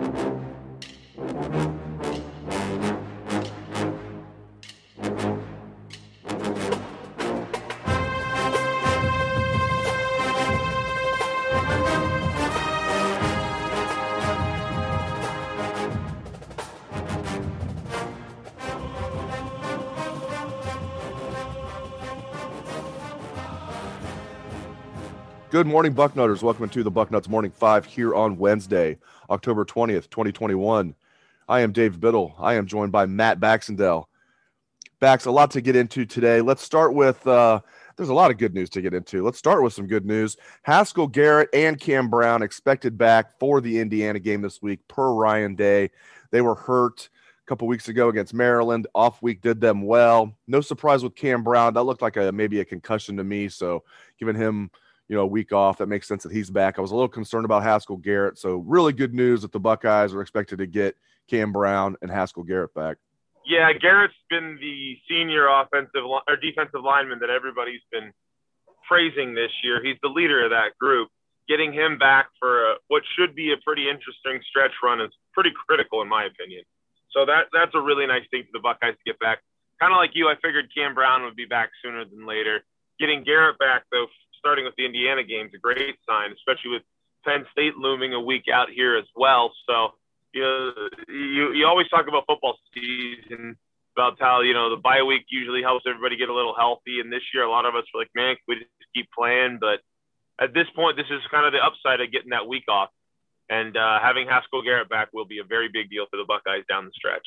Thank you. Good morning, Bucknutters. Welcome to the Bucknuts Morning Five here on Wednesday, October 20th, 2021. I am Dave Biddle. I am joined by Matt Baxendale. Bax, a lot to get into today. Let's start with uh, there's a lot of good news to get into. Let's start with some good news. Haskell Garrett and Cam Brown expected back for the Indiana game this week, per Ryan Day. They were hurt a couple weeks ago against Maryland. Off week did them well. No surprise with Cam Brown. That looked like a maybe a concussion to me. So giving him you know, a week off. That makes sense that he's back. I was a little concerned about Haskell Garrett. So really good news that the Buckeyes are expected to get Cam Brown and Haskell Garrett back. Yeah, Garrett's been the senior offensive or defensive lineman that everybody's been praising this year. He's the leader of that group. Getting him back for a, what should be a pretty interesting stretch run is pretty critical in my opinion. So that that's a really nice thing for the Buckeyes to get back. Kind of like you, I figured Cam Brown would be back sooner than later. Getting Garrett back though starting with the Indiana game is a great sign, especially with Penn State looming a week out here as well. So, you know, you, you always talk about football season about how, you know, the bye week usually helps everybody get a little healthy. And this year, a lot of us were like, man, we just keep playing? But at this point, this is kind of the upside of getting that week off. And uh, having Haskell Garrett back will be a very big deal for the Buckeyes down the stretch.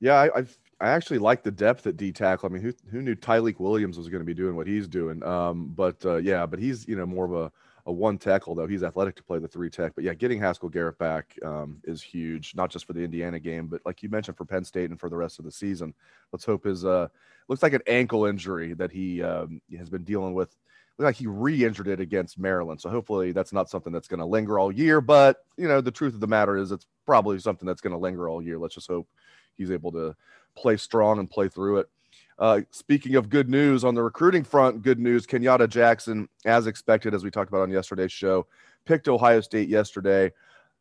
Yeah, I, I've I actually like the depth at D tackle. I mean, who who knew Tyleik Williams was going to be doing what he's doing? Um, but uh, yeah, but he's you know more of a a one tackle though. He's athletic to play the three tech. But yeah, getting Haskell Garrett back um, is huge, not just for the Indiana game, but like you mentioned for Penn State and for the rest of the season. Let's hope his uh looks like an ankle injury that he um, has been dealing with. Looked like he re-injured it against Maryland. So hopefully that's not something that's going to linger all year. But you know, the truth of the matter is it's probably something that's going to linger all year. Let's just hope he's able to play strong and play through it. Uh, speaking of good news on the recruiting front, good news Kenyatta Jackson, as expected, as we talked about on yesterday's show, picked Ohio State yesterday.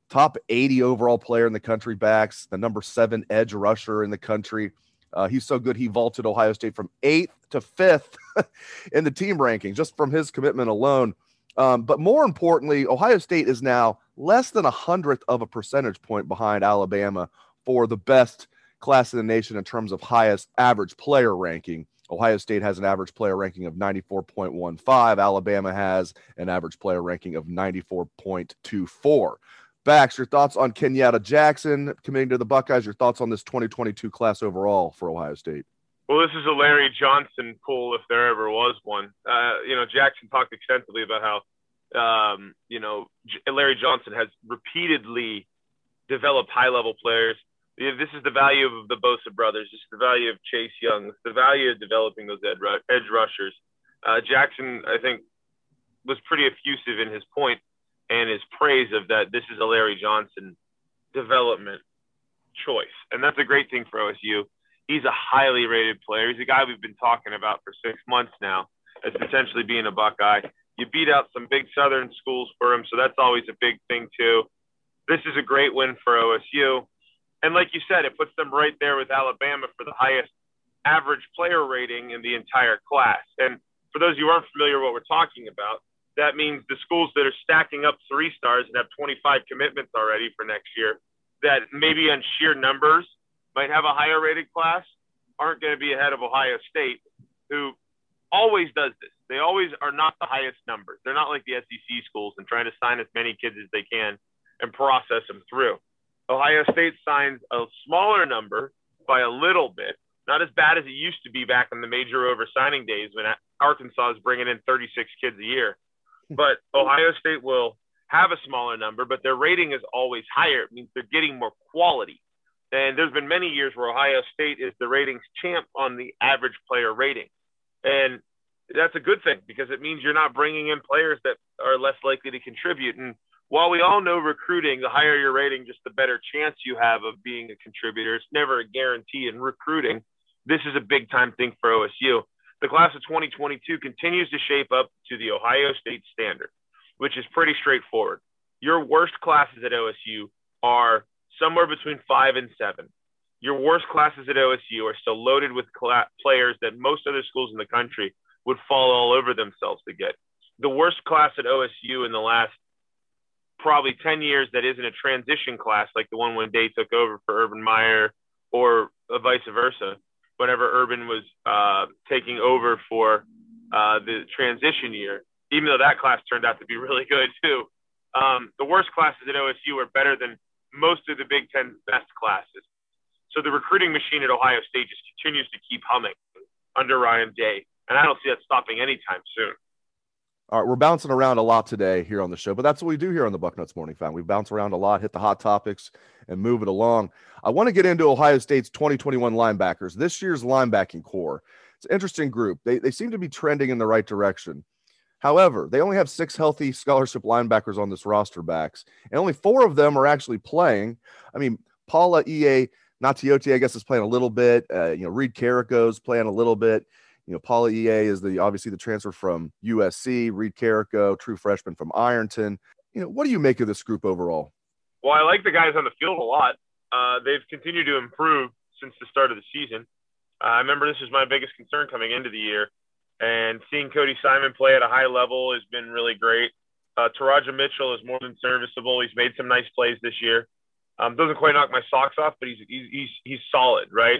Top 80 overall player in the country, backs the number seven edge rusher in the country. Uh, he's so good, he vaulted Ohio State from eighth to fifth in the team ranking just from his commitment alone. Um, but more importantly, Ohio State is now less than a hundredth of a percentage point behind Alabama for the best class in the nation in terms of highest average player ranking. Ohio State has an average player ranking of 94.15. Alabama has an average player ranking of 94.24. Bax, your thoughts on Kenyatta Jackson committing to the Buckeyes? Your thoughts on this 2022 class overall for Ohio State? Well, this is a Larry Johnson pool if there ever was one. Uh, you know, Jackson talked extensively about how, um, you know, Larry Johnson has repeatedly developed high level players this is the value of the Bosa brothers. This is the value of Chase Young. The value of developing those edge rushers. Uh, Jackson, I think, was pretty effusive in his point and his praise of that. This is a Larry Johnson development choice, and that's a great thing for OSU. He's a highly rated player. He's a guy we've been talking about for six months now as potentially being a Buckeye. You beat out some big Southern schools for him, so that's always a big thing too. This is a great win for OSU. And like you said, it puts them right there with Alabama for the highest average player rating in the entire class. And for those of who aren't familiar with what we're talking about, that means the schools that are stacking up three stars and have 25 commitments already for next year, that maybe on sheer numbers might have a higher rated class, aren't going to be ahead of Ohio State, who always does this. They always are not the highest numbers. They're not like the SEC schools and trying to sign as many kids as they can and process them through. Ohio State signs a smaller number by a little bit, not as bad as it used to be back in the major over signing days when Arkansas is bringing in 36 kids a year. But Ohio State will have a smaller number, but their rating is always higher. It means they're getting more quality. And there's been many years where Ohio State is the ratings champ on the average player rating. And that's a good thing because it means you're not bringing in players that are less likely to contribute. And while we all know recruiting, the higher your rating, just the better chance you have of being a contributor. It's never a guarantee in recruiting. This is a big time thing for OSU. The class of 2022 continues to shape up to the Ohio State standard, which is pretty straightforward. Your worst classes at OSU are somewhere between five and seven. Your worst classes at OSU are still loaded with players that most other schools in the country would fall all over themselves to get. The worst class at OSU in the last probably 10 years that isn't a transition class like the one when Day took over for Urban Meyer or vice versa, whenever Urban was uh, taking over for uh, the transition year, even though that class turned out to be really good too. Um, the worst classes at OSU are better than most of the Big Ten best classes. So the recruiting machine at Ohio State just continues to keep humming under Ryan Day, and I don't see that stopping anytime soon. All right, we're bouncing around a lot today here on the show, but that's what we do here on the Bucknuts Morning Five. We bounce around a lot, hit the hot topics, and move it along. I want to get into Ohio State's 2021 linebackers. This year's linebacking corps. It's an interesting group. They, they seem to be trending in the right direction. However, they only have six healthy scholarship linebackers on this roster Bax, and only four of them are actually playing. I mean, Palaie Gaoteote, I guess, is playing a little bit. Uh, you know, Reid Carrico's playing a little bit. You know, Palaie is the obviously the transfer from USC. Reid Carrico, true freshman from Ironton. You know, what do you make of this group overall? Well, I like the guys on the field a lot. Uh, they've continued to improve since the start of the season. Uh, I remember this was my biggest concern coming into the year and seeing Cody Simon play at a high level has been really great. Uh, Teradja Mitchell is more than serviceable. He's made some nice plays this year. Um, doesn't quite knock my socks off, but he's, he's, he's, he's solid, right?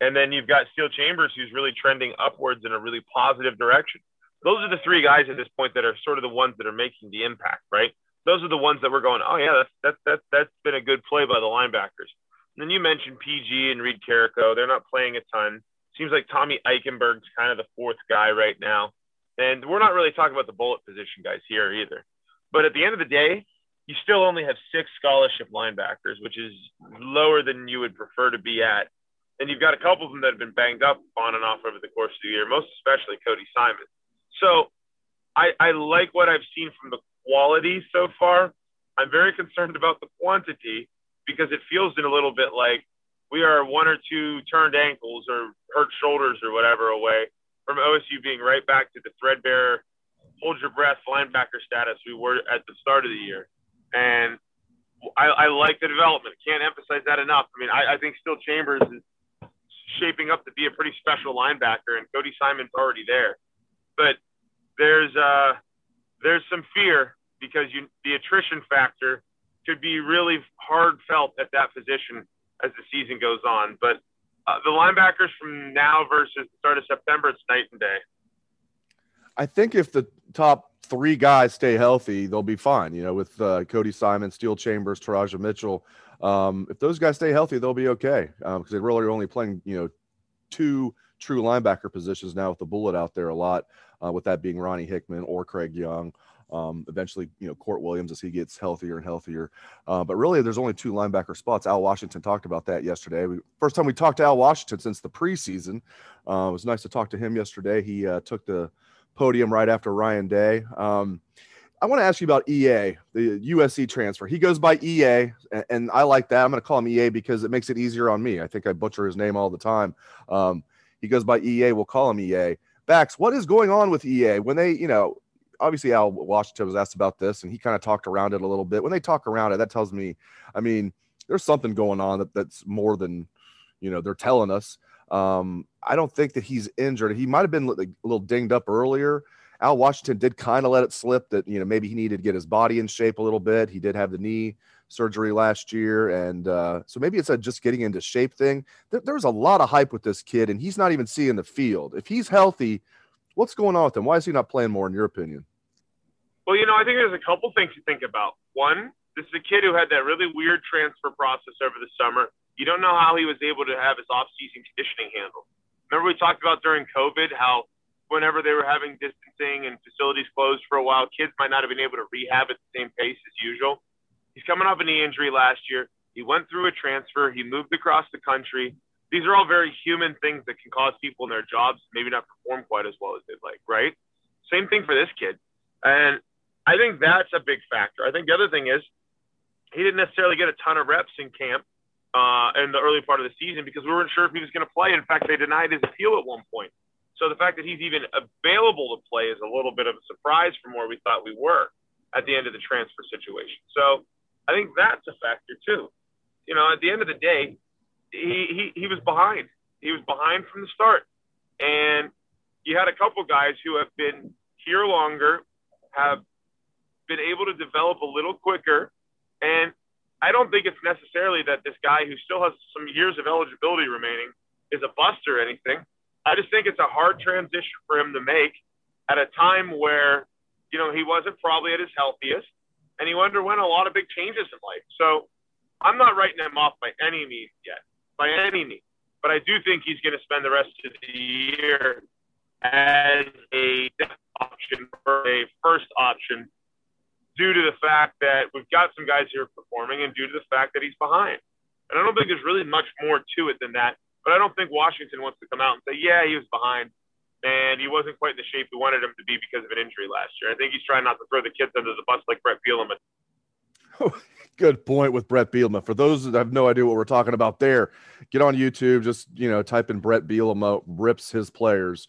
And then you've got Steele Chambers, who's really trending upwards in a really positive direction. Those are the three guys at this point that are sort of the ones that are making the impact, right? Those are the ones that we're going, oh yeah, that's that's that's that's been a good play by the linebackers. And then you mentioned PG and Reid Carrico. They're not playing a ton seems like Tommy Eichenberg's kind of the fourth guy right now. And we're not really talking about the bullet position guys here either. But at the end of the day, you still only have six scholarship linebackers, which is lower than you would prefer to be at. And you've got a couple of them that have been banged up on and off over the course of the year, most especially Cody Simon. So I, I like what I've seen from the quality so far. I'm very concerned about the quantity because it feels in a little bit like we are one or two turned ankles or hurt shoulders or whatever away from OSU being right back to the threadbare, hold your breath linebacker status we were at the start of the year. And I, I like the development. Can't emphasize that enough. I mean, I, I think Steele Chambers is shaping up to be a pretty special linebacker, and Cody Simon's already there. But there's uh, there's some fear because you, the attrition factor could be really hard felt at that position as the season goes on. But uh, the linebackers from now versus the start of September, it's night and day. I think if the top three guys stay healthy, they'll be fine. You know, with uh, Cody Simon, Steele Chambers, Teradja Mitchell. Um, if those guys stay healthy, they'll be okay because um, they really are only playing, you know, two true linebacker positions now with the bullet out there a lot, uh, with that being Ronnie Hickman or Craig Young um, eventually, you know, Kourt Williams as he gets healthier and healthier. Uh, but really, there's only two linebacker spots. Al Washington talked about that yesterday. We, first time we talked to Al Washington since the preseason. Uh, it was nice to talk to him yesterday. He uh, took the podium right after Ryan Day. Um, I want to ask you about EA, the USC transfer. He goes by EA, and, I like that. I'm going to call him EA because it makes it easier on me. I think I butcher his name all the time. Um, he goes by EA. We'll call him EA. Bax, what is going on with EA when they, you know, obviously Al Washington was asked about this and he kind of talked around it a little bit. When they talk around it, that tells me, I mean, there's something going on that, that's more than, you know, they're telling us. Um, I don't think that he's injured. He might have been a little dinged up earlier. Al Washington did kind of let it slip that, you know, maybe he needed to get his body in shape a little bit. He did have the knee surgery last year. And uh, so maybe it's a just getting into shape thing. There, there's a lot of hype with this kid, and he's not even seeing the field. If he's healthy, What's going on with him? Why is he not playing more, in your opinion? Well, you know, I think there's a couple things to think about. One, this is a kid who had that really weird transfer process over the summer. You don't know how he was able to have his off-season conditioning handled. Remember we talked about during COVID how whenever they were having distancing and facilities closed for a while, kids might not have been able to rehab at the same pace as usual. He's coming off a knee injury last year. He went through a transfer. He moved across the country. These are all very human things that can cause people in their jobs maybe not perform quite as well as they'd like, right? Same thing for this kid. And I think that's a big factor. I think the other thing is he didn't necessarily get a ton of reps in camp uh, in the early part of the season because we weren't sure if he was going to play. In fact, they denied his appeal at one point. So the fact that he's even available to play is a little bit of a surprise from where we thought we were at the end of the transfer situation. So I think that's a factor too. You know, at the end of the day, he, he, he was behind. He was behind from the start. And you had a couple guys who have been here longer, have been able to develop a little quicker. And I don't think it's necessarily that this guy who still has some years of eligibility remaining is a bust or anything. I just think it's a hard transition for him to make at a time where, you know, he wasn't probably at his healthiest and he underwent a lot of big changes in life. So I'm not writing him off by any means yet, by any means. But I do think he's going to spend the rest of the year as a option for a first option due to the fact that we've got some guys here performing and due to the fact that he's behind. And I don't think there's really much more to it than that. But I don't think Washington wants to come out and say, yeah, he was behind and he wasn't quite in the shape we wanted him to be because of an injury last year. I think he's trying not to throw the kids under the bus like Bret Bielema. Oh, good point with Bret Bielema. For those that have no idea what we're talking about there, get on YouTube, just you know, type in Bret Bielema rips his players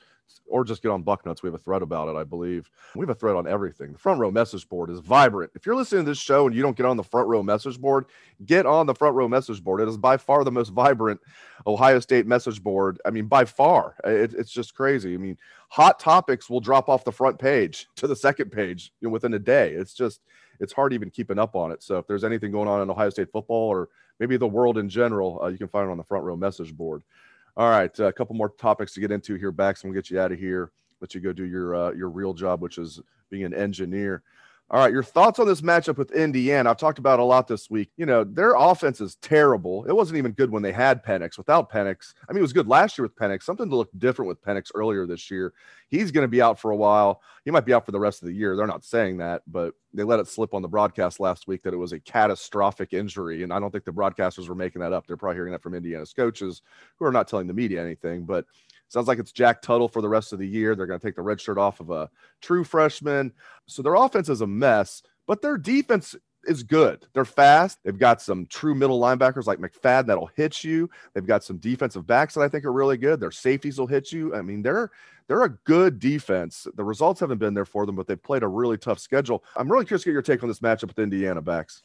or just get on Bucknuts. We have a thread about it, I believe. We have a thread on everything. The front row message board is vibrant. If you're listening to this show and you don't get on the front row message board, get on the front row message board. It is by far the most vibrant Ohio State message board. I mean, by far, it, it's just crazy. I mean, hot topics will drop off the front page to the second page you know, within a day. It's just, it's hard even keeping up on it. So if there's anything going on in Ohio State football or maybe the world in general, uh, you can find it on the front row message board. All right, uh, a couple more topics to get into here, Bax. I'm gonna get you out of here. Let you go do your uh, your real job, which is being an engineer. All right, your thoughts on this matchup with Indiana? I've talked about a lot this week. You know, their offense is terrible. It wasn't even good when they had Penix. Without Penix, I mean, it was good last year with Penix. Something to look different with Penix earlier this year. He's going to be out for a while. He might be out for the rest of the year. They're not saying that, but they let it slip on the broadcast last week that it was a catastrophic injury. And I don't think the broadcasters were making that up. They're probably hearing that from Indiana's coaches who are not telling the media anything. But Sounds like it's Jack Tuttle for the rest of the year. They're going to take the red shirt off of a true freshman. So their offense is a mess, but their defense is good. They're fast. They've got some true middle linebackers like McFadden that'll hit you. They've got some defensive Bax that I think are really good. Their safeties will hit you. I mean, they're they're a good defense. The results haven't been there for them, but they've played a really tough schedule. I'm really curious to get your take on this matchup with Indiana backs.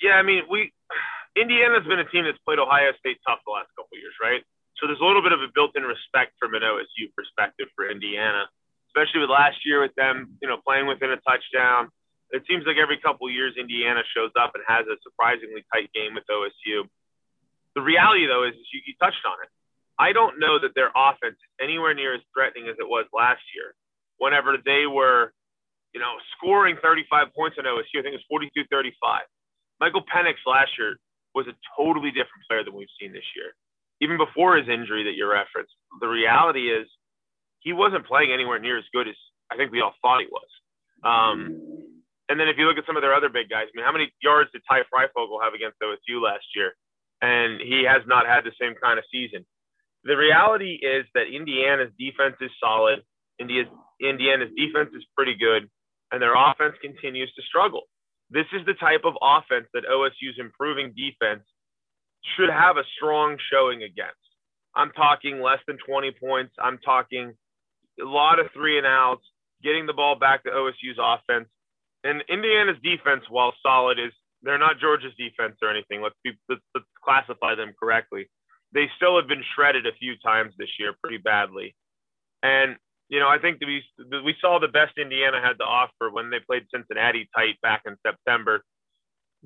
Yeah, I mean, we Indiana's been a team that's played Ohio State tough the last couple years, right? So there's a little bit of a built-in respect from an OSU perspective for Indiana, especially with last year with them, you know, playing within a touchdown. It seems like every couple years Indiana shows up and has a surprisingly tight game with OSU. The reality, though, is you, you touched on it. I don't know that their offense is anywhere near as threatening as it was last year. Whenever they were, you know, scoring 35 points on OSU, I think it was 42-35. Michael Penix last year was a totally different player than we've seen this year even before his injury that you referenced, the reality is he wasn't playing anywhere near as good as I think we all thought he was. Um, and then if you look at some of their other big guys, I mean, how many yards did Ty Fryfogle have against OSU last year? And he has not had the same kind of season. The reality is that Indiana's defense is solid. India's, Indiana's defense is pretty good, and their offense continues to struggle. This is the type of offense that OSU's improving defense should have a strong showing against. I'm talking less than 20 points. I'm talking a lot of three and outs, getting the ball back to OSU's offense. And Indiana's defense, while solid, is they're not Georgia's defense or anything. Let's, be, let's, let's classify them correctly. They still have been shredded a few times this year pretty badly. And, you know, I think we, we saw the best Indiana had to offer when they played Cincinnati tight back in September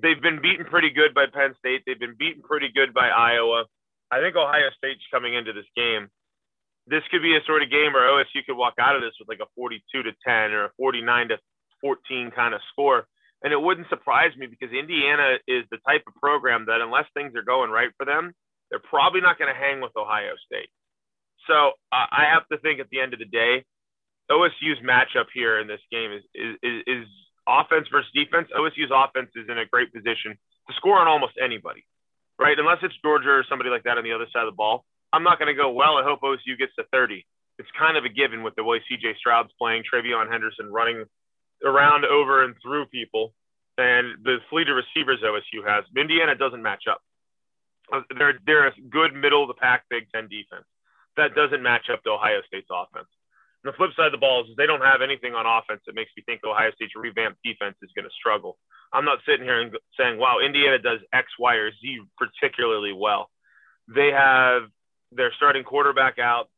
they've been beaten pretty good by Penn State. They've been beaten pretty good by Iowa. I think Ohio State's coming into this game. This could be a sort of game where OSU could walk out of this with like a 42 to 10 or a 49 to 14 kind of score. And it wouldn't surprise me because Indiana is the type of program that unless things are going right for them, they're probably not going to hang with Ohio State. So I have to think at the end of the day, OSU's matchup here in this game is, is, is offense versus defense. OSU's offense is in a great position to score on almost anybody, right? Unless it's Georgia or somebody like that on the other side of the ball. I'm not going to go, well, I hope OSU gets to 30. It's kind of a given with the way CJ Stroud's playing, TreVeyon Henderson running around, over, and through people, and the fleet of receivers OSU has. Indiana doesn't match up. They're, they're a good middle of the pack Big Ten defense. That doesn't match up to Ohio State's offense. And the flip side of the ball is they don't have anything on offense that makes me think Ohio State's revamped defense is going to struggle. I'm not sitting here and saying, wow, Indiana does X, Y, or Z particularly well. They have their starting quarterback out.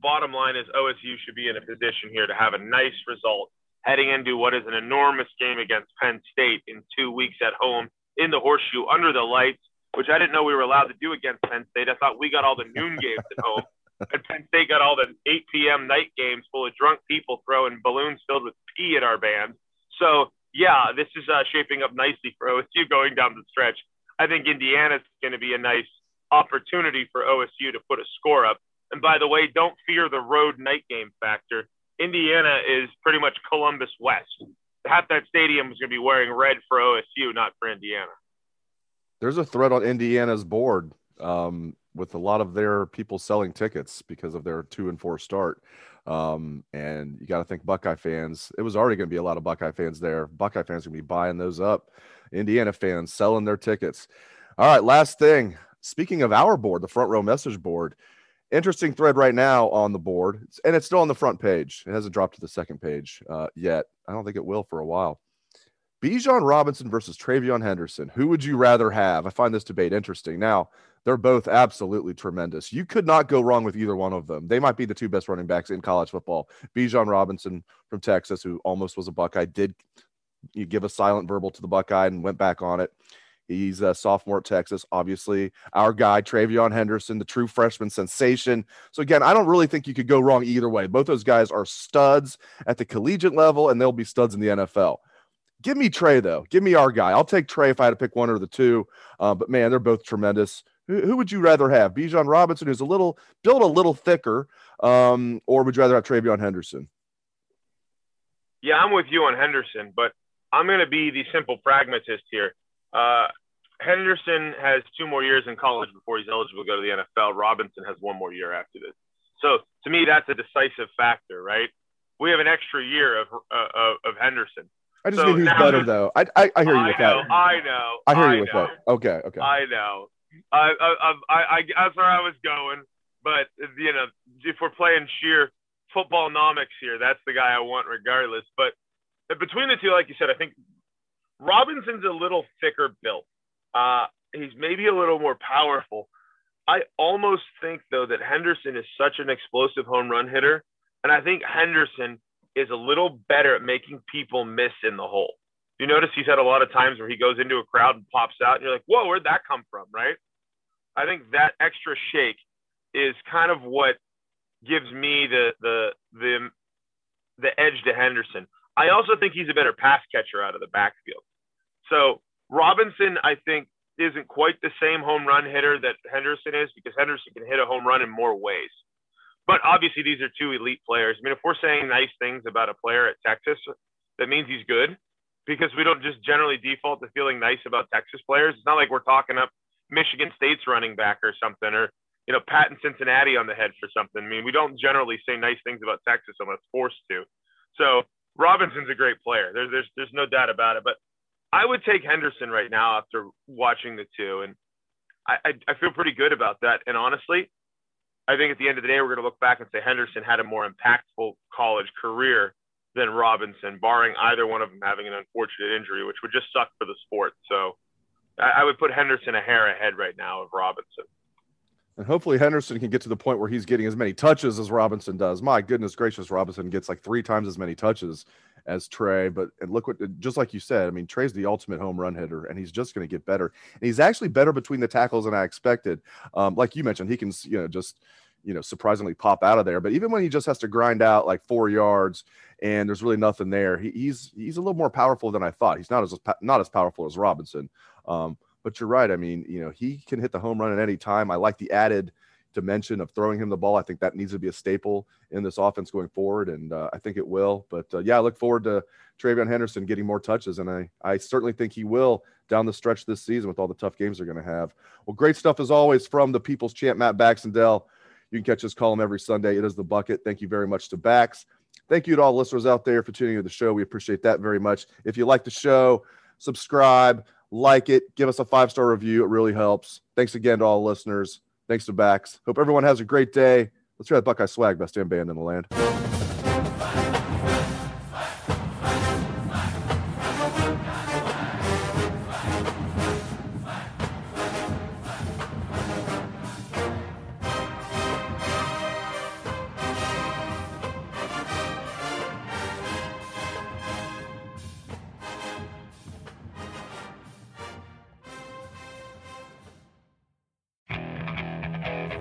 Bottom line is OSU should be in a position here to have a nice result heading into what is an enormous game against Penn State in two weeks at home in the horseshoe under the lights, which I didn't know we were allowed to do against Penn State. I thought we got all the noon games at home. And Penn State got all the 8 p.m. night games full of drunk people throwing balloons filled with pee at our band. So, yeah, this is uh, shaping up nicely for OSU going down the stretch. I think Indiana's going to be a nice opportunity for OSU to put a score up. And by the way, don't fear the road night game factor. Indiana is pretty much Columbus West. Half that stadium is going to be wearing red for OSU, not for Indiana. There's a threat on Indiana's board. Um, with a lot of their people selling tickets because of their two and four start. Um, and you got to think Buckeye fans. It was already going to be a lot of Buckeye fans there. Buckeye fans are going to be buying those up. Indiana fans selling their tickets. All right, last thing. Speaking of our board, the front row message board, interesting thread right now on the board, and it's still on the front page. It hasn't dropped to the second page uh, yet. I don't think it will for a while. Bijan Robinson versus TreVeyon Henderson. Who would you rather have? I find this debate interesting. Now, they're both absolutely tremendous. You could not go wrong with either one of them. They might be the two best running backs in college football. Bijan Robinson from Texas, who almost was a Buckeye, did you give a silent verbal to the Buckeye and went back on it. He's a sophomore at Texas, obviously. Our guy, TreVeyon Henderson, the true freshman sensation. So, again, I don't really think you could go wrong either way. Both those guys are studs at the collegiate level, and they'll be studs in the NFL. Give me Trey, though. Give me our guy. I'll take Trey if I had to pick one or the two. Uh, but, man, they're both tremendous. Who, who would you rather have? Bijan Robinson, who's a little built a little thicker, um, or would you rather have TreVeyon Henderson? Yeah, I'm with you on Henderson, but I'm going to be the simple pragmatist here. Uh, Henderson has two more years in college before he's eligible to go to the NFL. Robinson has one more year after this. So to me, that's a decisive factor, right? We have an extra year of uh, of Henderson. I just so mean who's better, though. I, I, I hear you I with know, that. I know. I hear you I with that. Okay, okay. I know. I, I, I, I, that's where I was going. But you know, if we're playing sheer football nomics here, that's the guy I want regardless. But between the two, like you said, I think Robinson's a little thicker built. Uh, he's maybe a little more powerful. I almost think though that Henderson is such an explosive home run hitter, and I think Henderson is a little better at making people miss in the hole. You notice he's had a lot of times where he goes into a crowd and pops out, and you're like, "Whoa, where'd that come from?" Right? I think that extra shake is kind of what gives me the the the the edge to Henderson. I also think he's a better pass catcher out of the backfield. So Robinson, I think, isn't quite the same home run hitter that Henderson is because Henderson can hit a home run in more ways. But obviously, these are two elite players. I mean, if we're saying nice things about a player at Texas, that means he's good because we don't just generally default to feeling nice about Texas players. It's not like we're talking up Michigan State's running back or something, or you know, Pat patting Cincinnati on the head for something. I mean, we don't generally say nice things about Texas unless forced to. So Robinson's a great player. There's there's there's no doubt about it. But I would take Henderson right now after watching the two, and I, I, I feel pretty good about that. And honestly, I think at the end of the day, we're going to look back and say Henderson had a more impactful college career than Robinson, barring either one of them having an unfortunate injury, which would just suck for the sport. So I, would put Henderson a hair ahead right now of Robinson. And hopefully Henderson can get to the point where he's getting as many touches as Robinson does. My goodness gracious, Robinson gets like three times as many touches as Trey. But and look what, just like you said, I mean, Trey's the ultimate home run hitter, and he's just going to get better. And he's actually better between the tackles than I expected. Um, like you mentioned, he can, you know, just you know surprisingly pop out of there. But even when he just has to grind out like four yards and there's really nothing there, he, he's he's a little more powerful than I thought. He's not as not as powerful as Robinson. Um, but you're right. I mean, you know, he can hit the home run at any time. I like the added dimension of throwing him the ball. I think that needs to be a staple in this offense going forward, and uh, I think it will. But uh, yeah, I look forward to TreVeyon Henderson getting more touches, and I I certainly think he will down the stretch this season with all the tough games they're going to have. Well, great stuff as always from the People's Champ Matt Baxendale. You can catch his column every Sunday. It is the bucket. Thank you very much to Bax. Thank you to all listeners out there for tuning in to the show. We appreciate that very much. If you like the show, subscribe, like it, give us a five star review. It really helps. Thanks again to all the listeners. Thanks to Bax. Hope everyone has a great day. Let's try that Buckeye swag, best damn band in the land.